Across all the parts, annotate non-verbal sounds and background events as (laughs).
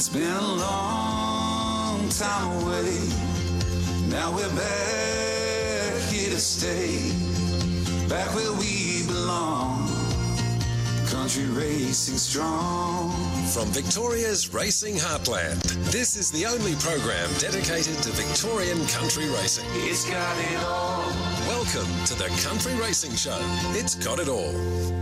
It's been a long time away. Now we're back here to stay. Back where we belong. Country racing strong. From Victoria's racing heartland, this is the only program dedicated to Victorian country racing. It's got it all. Welcome to the Country Racing Show. It's got it all.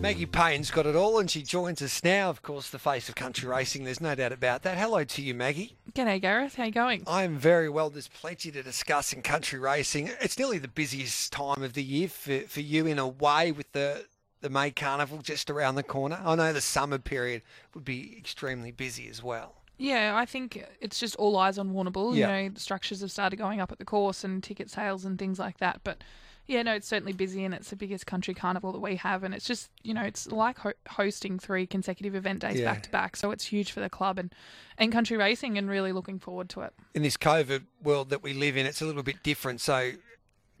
Maggie Payne's got it all, and she joins us now, of course, the face of country racing. There's no doubt about that. Hello to you, Maggie. G'day, Gareth. How you going? I'm very well. There's plenty to discuss in country racing. It's nearly the busiest time of the year for, for you, in a way, with the, the May Carnival just around the corner. I know the summer period would be extremely busy as well. Yeah, I think it's just all eyes on Warrnambool. Yeah. You know, the structures have started going up at the course and ticket sales and things like that. But yeah, no, it's certainly busy and it's the biggest country carnival that we have. And it's just, you know, it's like ho- hosting three consecutive event days back to back. So it's huge for the club and, and country racing and really looking forward to it. in this COVID world that we live in, it's a little bit different. So,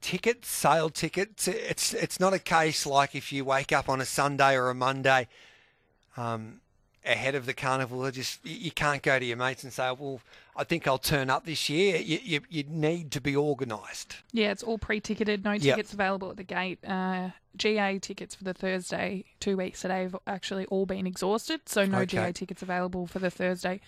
tickets, sale tickets, it's it's not a case like if you wake up on a Sunday or a Monday um, ahead of the carnival, just you you can't go to your mates and say, "Well, I think I'll turn up this year." You you, you need to be organised. Yeah, it's all pre-ticketed. No Yep. tickets available at the gate. Uh, GA tickets for the Thursday, two weeks today, have actually all been exhausted. So no Okay. GA tickets available for the Thursday,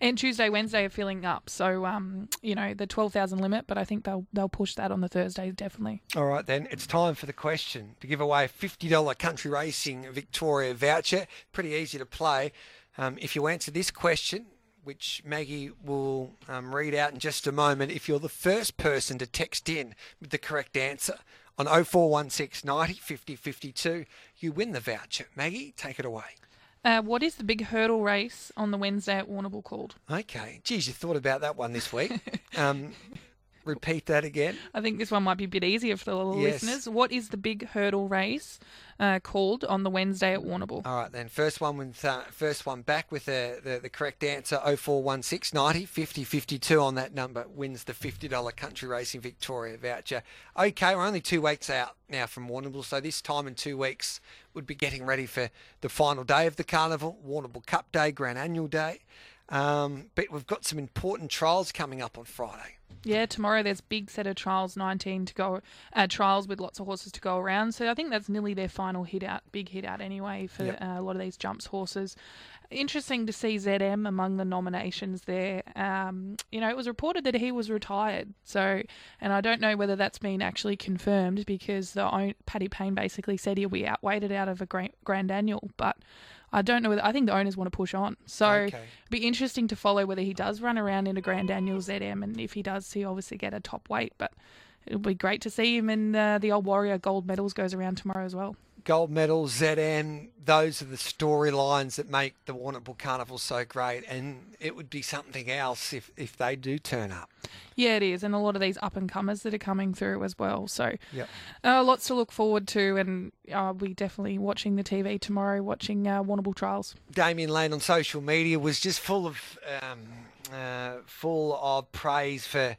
and Tuesday, Wednesday are filling up. So um, you know the twelve thousand limit, but I think they'll they'll push that on the Thursday definitely. All right, then it's time for the question to give away a fifty dollar Country Racing Victoria voucher. Pretty easy to play. Um, if you answer this question, which Maggie will um, read out in just a moment, if you're the first person to text in with the correct answer on 0416 90 50 52, you win the voucher. Maggie, take it away. Uh, what is the big hurdle race on the Wednesday at Warrnambool called? Okay, geez, you thought about that one this week. (laughs) Um, repeat that again. I think this one might be a bit easier for the little Yes. listeners. What is the big hurdle race uh, called on the Wednesday at Warrnambool? All right, then. First one with uh, first one back with the, the, the correct answer 0416 90 50 52 on that number wins the $50 Country Racing Victoria voucher. Okay, we're only two weeks out now from Warrnambool, so this time in two weeks would be getting ready for the final day of the carnival, Warrnambool Cup Day, Grand Annual Day. Um, but we've got some important trials coming up on Friday. Yeah, tomorrow there's big set of trials, 19 to go, uh, trials with lots of horses to go around. So I think that's nearly their final hit out, big hit out anyway for Yep. uh, a lot of these jumps horses. Interesting to see Zed Em among the nominations there. Um, you know, it was reported that he was retired. So, and I don't know whether that's been actually confirmed because the own, Paddy Payne basically said he'll be outweighted out of a grand, grand annual, but. I don't know whether I think the owners want to push on. So Okay. it'd be interesting to follow whether he does run around in a Grand Annual Zed Em, and if he does, he obviously get a top weight. But it'll be great to see him, and uh, the old Warrior Gold medals goes around tomorrow as well. Gold medal, Zed Em, those are the storylines that make the Warrnambool Carnival so great. And it would be something else if, if they do turn up. Yeah, it is, and a lot of these up and comers that are coming through as well. So Yep. uh, lots to look forward to, and I'll be definitely watching the TV tomorrow, watching uh, Warrnambool trials. Damien Lane on social media was just full of um, uh, full of praise for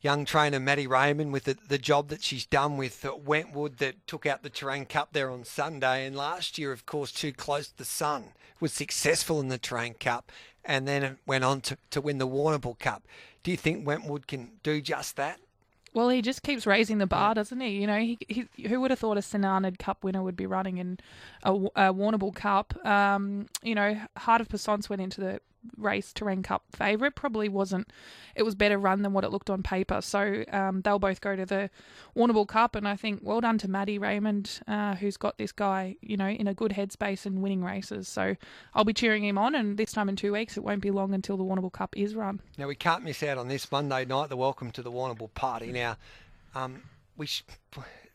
young trainer Maddie Raymond with the, the job that she's done with Wentwood that took out the Terang Cup there on Sunday. And last year, of course, too close to the sun was successful in the Terang Cup and then went on to, to win the Warrnambool Cup. Do you think Wentwood can do just that? Well, he just keeps raising the bar, doesn't he? You know, he, he who would have thought a Sinanad Cup winner would be running in a, a Warrnambool Cup? Um, you know, Heart of Passance went into the race Terang Cup favourite. Probably wasn't. It was better run than what it looked on paper. So um, they'll both go to the Warrnambool Cup, and I think well done to Maddie Raymond, uh, who's got this guy, you know, in a good headspace and winning races. So I'll be cheering him on, and this time in two weeks, it won't be long until the Warrnambool Cup is run. Now we can't miss out on this Monday night. The welcome to the Warrnambool party. Now, um, we sh-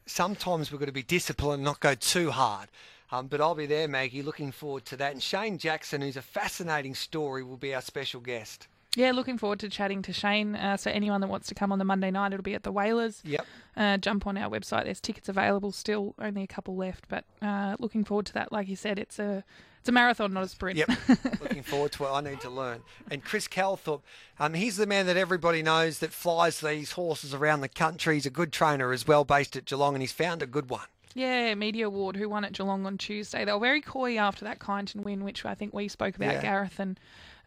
sometimes we've got to be disciplined, not go too hard. Um, but I'll be there, Maggie. Looking forward to that. And Shane Jackson, who's a fascinating story, will be our special guest. Yeah, looking forward to chatting to Shane. Uh, so anyone that wants to come on the Monday night, it'll be at the Whalers. Yep. Uh, jump on our website. There's tickets available still, only a couple left. But uh, looking forward to that. Like you said, it's a it's a marathon, not a sprint. Yep. (laughs) Looking forward to it. I need to learn. And Chris Calthorpe, um, he's the man that everybody knows that flies these horses around the country. He's a good trainer as well, based at Geelong, and he's found a good one. Yeah, Media Award, who won at Geelong on Tuesday. They were very coy after that Kyneton win, which I think we spoke about, Yeah. Gareth, and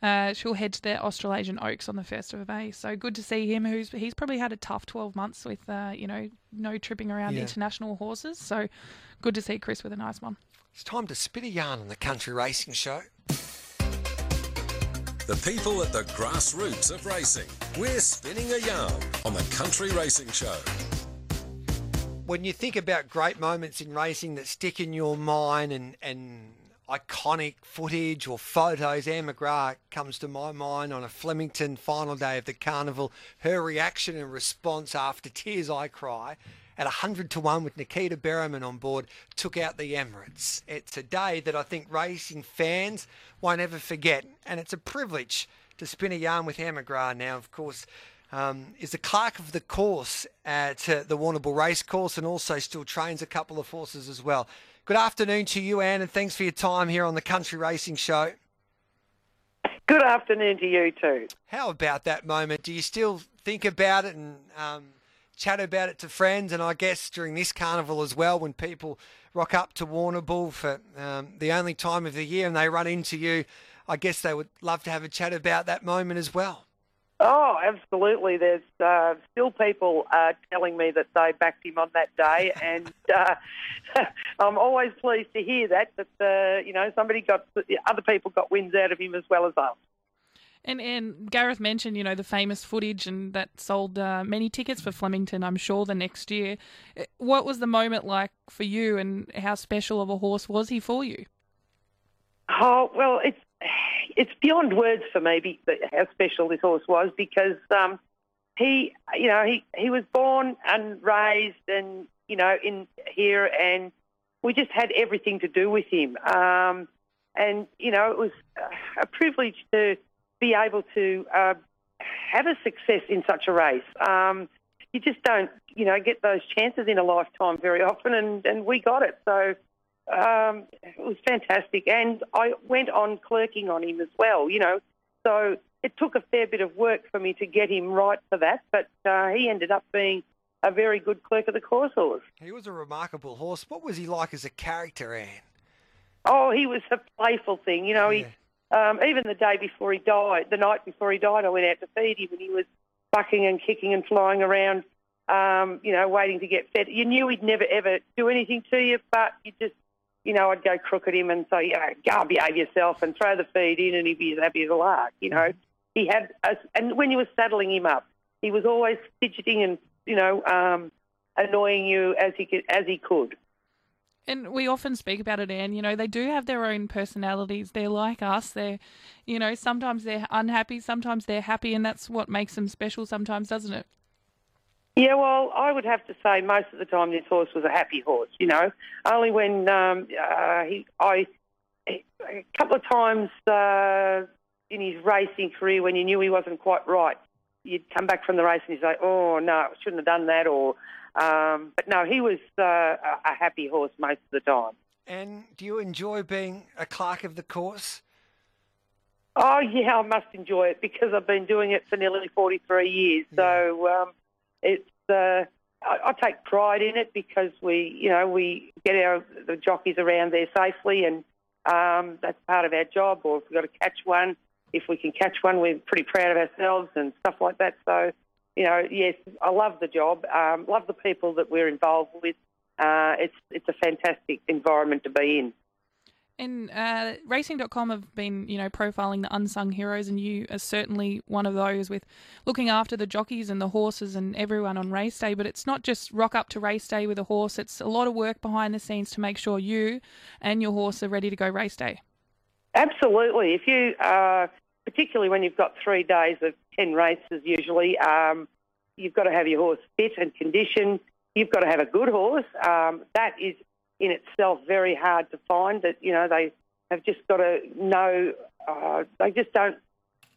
uh, she'll head to the Australasian Oaks on the 1st of May. So good to see him, who's he's probably had a tough 12 months with, uh, you know, no tripping around Yeah. international horses. So good to see Chris with a nice one. It's time to spit a yarn on the country racing show. The people at the grassroots of racing. We're spinning a yarn on the Country Racing Show. When you think about great moments in racing that stick in your mind and, and iconic footage or photos, Anne McGrath comes to my mind on a Flemington final day of the carnival. Her reaction and response after Tears I Cry at 100 to 1 with Nikita Beriman on board took out the Emirates. It's a day that I think racing fans won't ever forget, and it's a privilege to spin a yarn with Anne McGrath now, of course um, is the clerk of the course at uh, the Warrnambool Race Course and also still trains a couple of horses as well. Good afternoon to you, Anne, and thanks for your time here on the Country Racing Show. Good afternoon to you too. How about that moment? Do you still think about it and um, chat about it to friends? And I guess during this carnival as well, when people rock up to Warrnambool for um, the only time of the year and they run into you, I guess they would love to have a chat about that moment as well. Oh, absolutely. There's uh, still people uh, telling me that they backed him on that day, (laughs) and uh, (laughs) I'm always pleased to hear that. That uh, you know somebody got other people got wins out of him as well as us. And and Gareth mentioned, you know, the famous footage and that sold uh, many tickets for Flemington, I'm sure, the next year. Uh, What was the moment like for you and how special of a horse was he for you? Oh well, it's it's beyond words for me how special this horse was because um, he, you know, he he was born and raised and you know in here, and we just had everything to do with him. Um, and you know, it was a privilege to be able to uh, have a success in such a race. Um, you just don't, you know, get those chances in a lifetime very often, and, and we got it. So um, it was fantastic. And I went on clerking on him as well, you know. So it took a fair bit of work for me to get him right for that, but uh, he ended up being a very good clerk of the course horse. He was a remarkable horse. What was he like as a character, Anne? Oh, he was a playful thing, you know. He um, even the day before he died, the night before he died, I went out to feed him, and he was bucking and kicking and flying around, um, you know, waiting to get fed. You knew he'd never ever do anything to you, but you just, you know, I'd go crook at him and say, you know, go behave yourself, and throw the feed in, and he'd be as happy as a lark. You know, he had, a, and when you were saddling him up, he was always fidgeting and, you know, um, annoying you as he could, as he could. And we often speak about it, Anne. You know, they do have their own personalities. They're like us. They're, you know, sometimes they're unhappy, sometimes they're happy, and that's what makes them special sometimes, doesn't it? Yeah, well, I would have to say most of the time this horse was a happy horse. You know, only when um, uh, he, I, a couple of times uh, in his racing career when you knew he wasn't quite right, you'd come back from the race and you'd say, "Oh no, I shouldn't have done that," or, um, but no, he was uh, a happy horse most of the time. And do you enjoy being a clerk of the course? Oh yeah, I must enjoy it because I've been doing it for nearly 43 years. So um, it's uh, I, I take pride in it because we, you know, we get our the jockeys around there safely, and um, that's part of our job. Or if we've got to catch one, if we can catch one, we're pretty proud of ourselves and stuff like that. So, you know, yes, I love the job. Um, love the people that we're involved with. Uh, it's it's a fantastic environment to be in. And uh, racing.com have been, you know, profiling the unsung heroes, and you are certainly one of those with looking after the jockeys and the horses and everyone on race day. But it's not just rock up to race day with a horse, it's a lot of work behind the scenes to make sure you and your horse are ready to go race day. Absolutely. If you, uh, particularly when you've got three days of 10 races usually, um, you've got to have your horse fit and conditioned. You've got to have a good horse. Um, that is in itself very hard to find. That, you know, they have just got to know, uh, they just don't,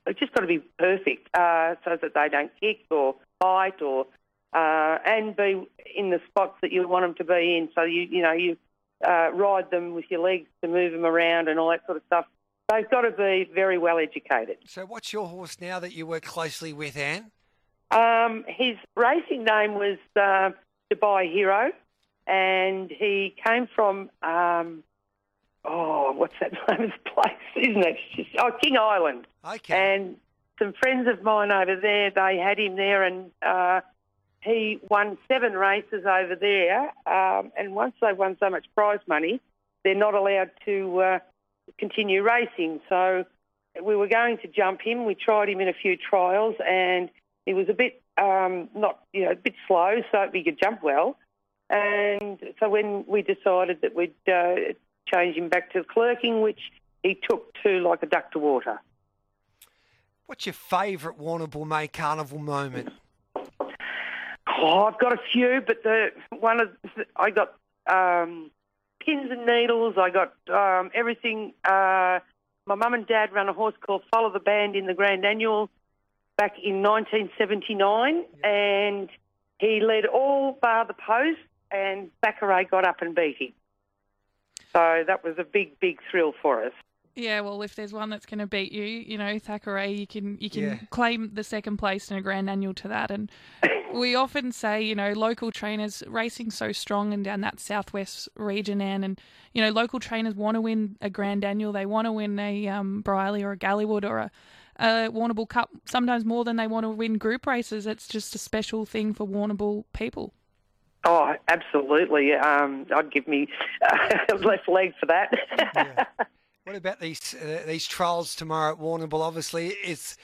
they've just got to be perfect uh, so that they don't kick or bite or, uh, and be in the spots that you want them to be in. So, you, you know, you uh, ride them with your legs to move them around and all that sort of stuff. They've got to be very well educated. So, what's your horse now that you work closely with, Anne? Um, his racing name was uh, Dubai Hero, and he came from um, oh, what's that (laughs) name of place? Isn't it? Just, oh, King Island. Okay. And some friends of mine over there, they had him there, and uh, he won seven races over there. Um, and once they've won so much prize money, they're not allowed to uh, continue racing. So we were going to jump him. We tried him in a few trials, and he was a bit um, not, you know, a bit slow, so he could jump well. And so when we decided that we'd uh, change him back to clerking, which he took to like a duck to water. What's your favourite Warrnambool May Carnival moment? Oh, I've got a few, but the one of I got um, pins and needles. I got um, everything. Uh, my mum and dad ran a horse called Follow the Band in the Grand Annual back in 1979, and he led all bar the post, and Thackeray got up and beat him. So that was a big, big thrill for us. Yeah, well, if there's one that's going to beat you, you know, Thackeray, you can you can Yeah. claim the second place in a grand annual to that. And (laughs) we often say, you know, local trainers racing so strong and down that southwest region, and and you know, local trainers want to win a grand annual. They want to win a um, Brierly or a Galleywood or a, a Warrnambool Cup. Sometimes more than they want to win group races. It's just a special thing for Warrnambool people. Oh, absolutely. Um, I'd give me uh, (laughs) left leg for that. Yeah. (laughs) What about these uh, these trials tomorrow at Warrnambool? Obviously, it's.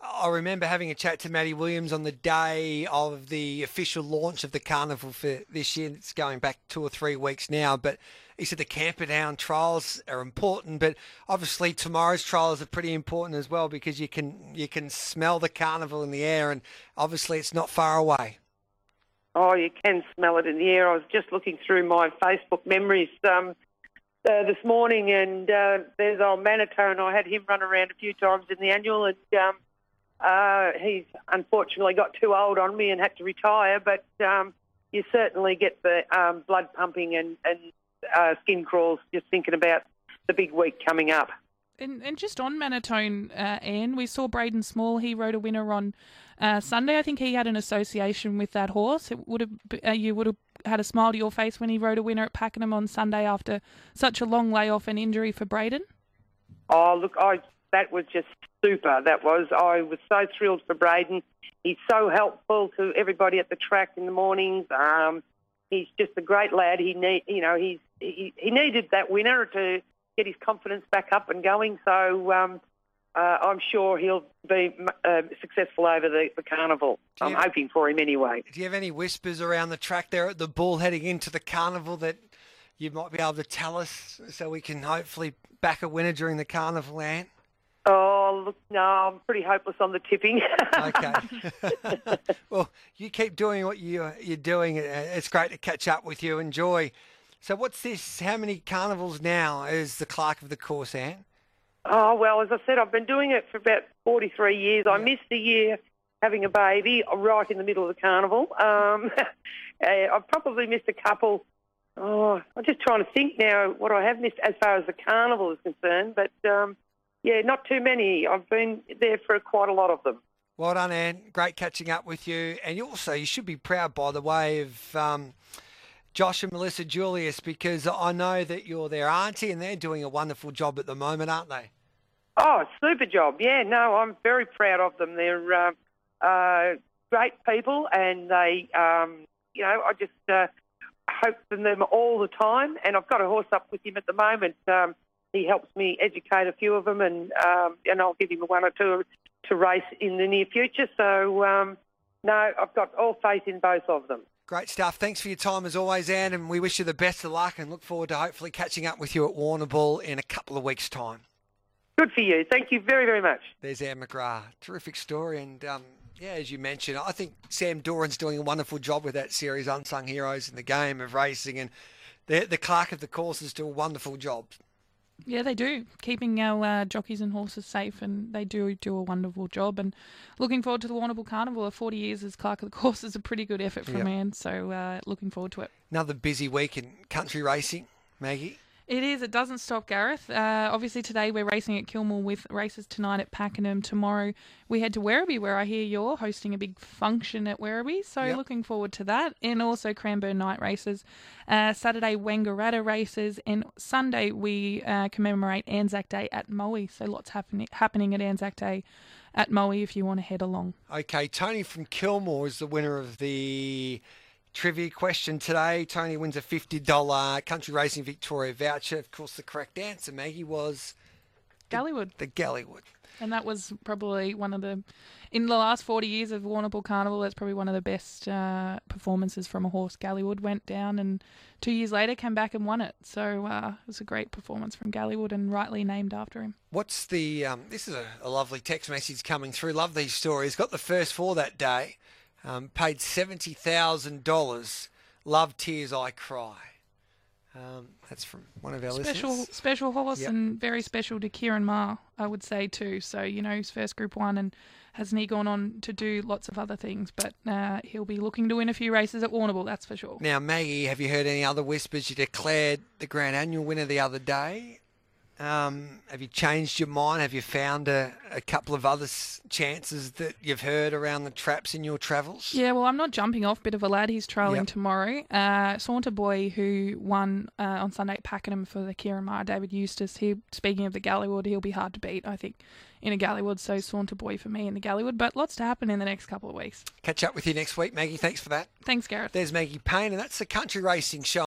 I remember having a chat to Matty Williams on the day of the official launch of the carnival for this year. It's going back two or three weeks now, but he said the Camperdown trials are important, but obviously tomorrow's trials are pretty important as well because you can you can smell the carnival in the air, and obviously it's not far away. Oh, you can smell it in the air. I was just looking through my Facebook memories um, uh, this morning, and uh, there's old Manitone. I had him run around a few times in the annual, and um, uh, he's unfortunately got too old on me and had to retire. But um, you certainly get the um, blood pumping and, and uh, skin crawls just thinking about the big week coming up. And, and just on Manatone, uh, Anne, we saw Braden Small. He rode a winner on uh, Sunday. I think he had an association with that horse. It would have uh, you would have had a smile to your face when he rode a winner at Pakenham on Sunday after such a long layoff and injury for Braden. Oh, look, I that was just super. That was. I was so thrilled for Braden. He's so helpful to everybody at the track in the mornings. Um, he's just a great lad. He need, you know, he's he, he needed that winner to get his confidence back up and going. So um, uh, I'm sure he'll be uh, successful over the, the carnival. Do I'm you- hoping for him anyway. Do you have any whispers around the track there at the bull heading into the carnival that you might be able to tell us so we can hopefully back a winner during the carnival, Anne? Oh, look, no, I'm pretty hopeless on the tipping. Okay. (laughs) (laughs) well, you keep doing what you, you're doing. It's great to catch up with you. Enjoy. So, what's this? How many carnivals now is the clerk of the course, Anne? Oh, well, as I said, I've been doing it for about 43 years. I missed a year having a baby right in the middle of the carnival. Um, uh, (laughs) I've probably missed a couple. Oh, I'm just trying to think now what I have missed as far as the carnival is concerned. But um, yeah, not too many. I've been there for quite a lot of them. Well done, Anne. Great catching up with you. And you also, you should be proud, by the way, of um, Josh and Melissa Julius because I know that you're their auntie and they're doing a wonderful job at the moment, aren't they? Oh, super job. Yeah, no, I'm very proud of them. They're uh, uh, great people and they, um, you know, I just uh, hope from them all the time. And I've got a horse up with him at the moment. Um, he helps me educate a few of them and, um, and I'll give him one or two to race in the near future. So, um, no, I've got all faith in both of them. Great stuff. Thanks for your time as always, Anne, and we wish you the best of luck and look forward to hopefully catching up with you at Warrnambool in a couple of weeks' time. Good for you. Thank you very, very much. There's Anne McGrath. Terrific story. And um, yeah, as you mentioned, I think Sam Doran's doing a wonderful job with that series, Unsung Heroes in the Game of Racing. And the, the clerk of the courses do a wonderful job. Yeah, they do. Keeping our uh, jockeys and horses safe, and they do do a wonderful job. And looking forward to the Warrnambool Carnival. 40 years as clerk of the course is a pretty good effort from Yep. Anne, so uh, looking forward to it. Another busy week in country racing, Maggie. It is. It doesn't stop, Gareth. Uh, obviously, today we're racing at Kilmore with races tonight at Pakenham. Tomorrow we head to Werribee, where I hear you're hosting a big function at Werribee. So Yep. looking forward to that. And also Cranbourne night races. Uh, Saturday, Wangaratta races. And Sunday, we uh, commemorate Anzac Day at Moe. So lots happening, happening at Anzac Day at Moe if you want to head along. Okay, Tony from Kilmore is the winner of the trivia question today. Tony wins a $50 Country Racing Victoria voucher. Of course, the correct answer, Maggie, was Galleywood. the Galleywood. And that was probably one of the, in the last 40 years of Warrnambool Carnival, that's probably one of the best uh, performances from a horse. Galleywood went down and two years later came back and won it. So uh, it was a great performance from Galleywood and rightly named after him. What's the? Um, this is a, a lovely text message coming through. Love these stories. Got the first four that day. Um, paid seventy thousand dollars. Love tears I cry. Um, that's from one of our Special listeners. special horse Yep. and very special to Kieran Maher, I would say too. So, you know, he's first group one and hasn't he gone on to do lots of other things, but uh, he'll be looking to win a few races at Warrnambool, that's for sure. Now, Maggie, have you heard any other whispers? You declared the Grand Annual winner the other day. Um, have you changed your mind? Have you found a, a couple of other chances that you've heard around the traps in your travels? Yeah, well, I'm not jumping off. Bit of a lad. He's trailing Yep. tomorrow. Uh, Saunter Boy, who won uh, on Sunday at Pakenham for the Kieran Maher, David Eustace. He, speaking of the Galleywood, he'll be hard to beat, I think, in a Galleywood. So Saunter Boy for me in the Galleywood. But lots to happen in the next couple of weeks. Catch up with you next week, Maggie. Thanks for that. Thanks, Gareth. There's Maggie Payne, and that's the Country Racing Show.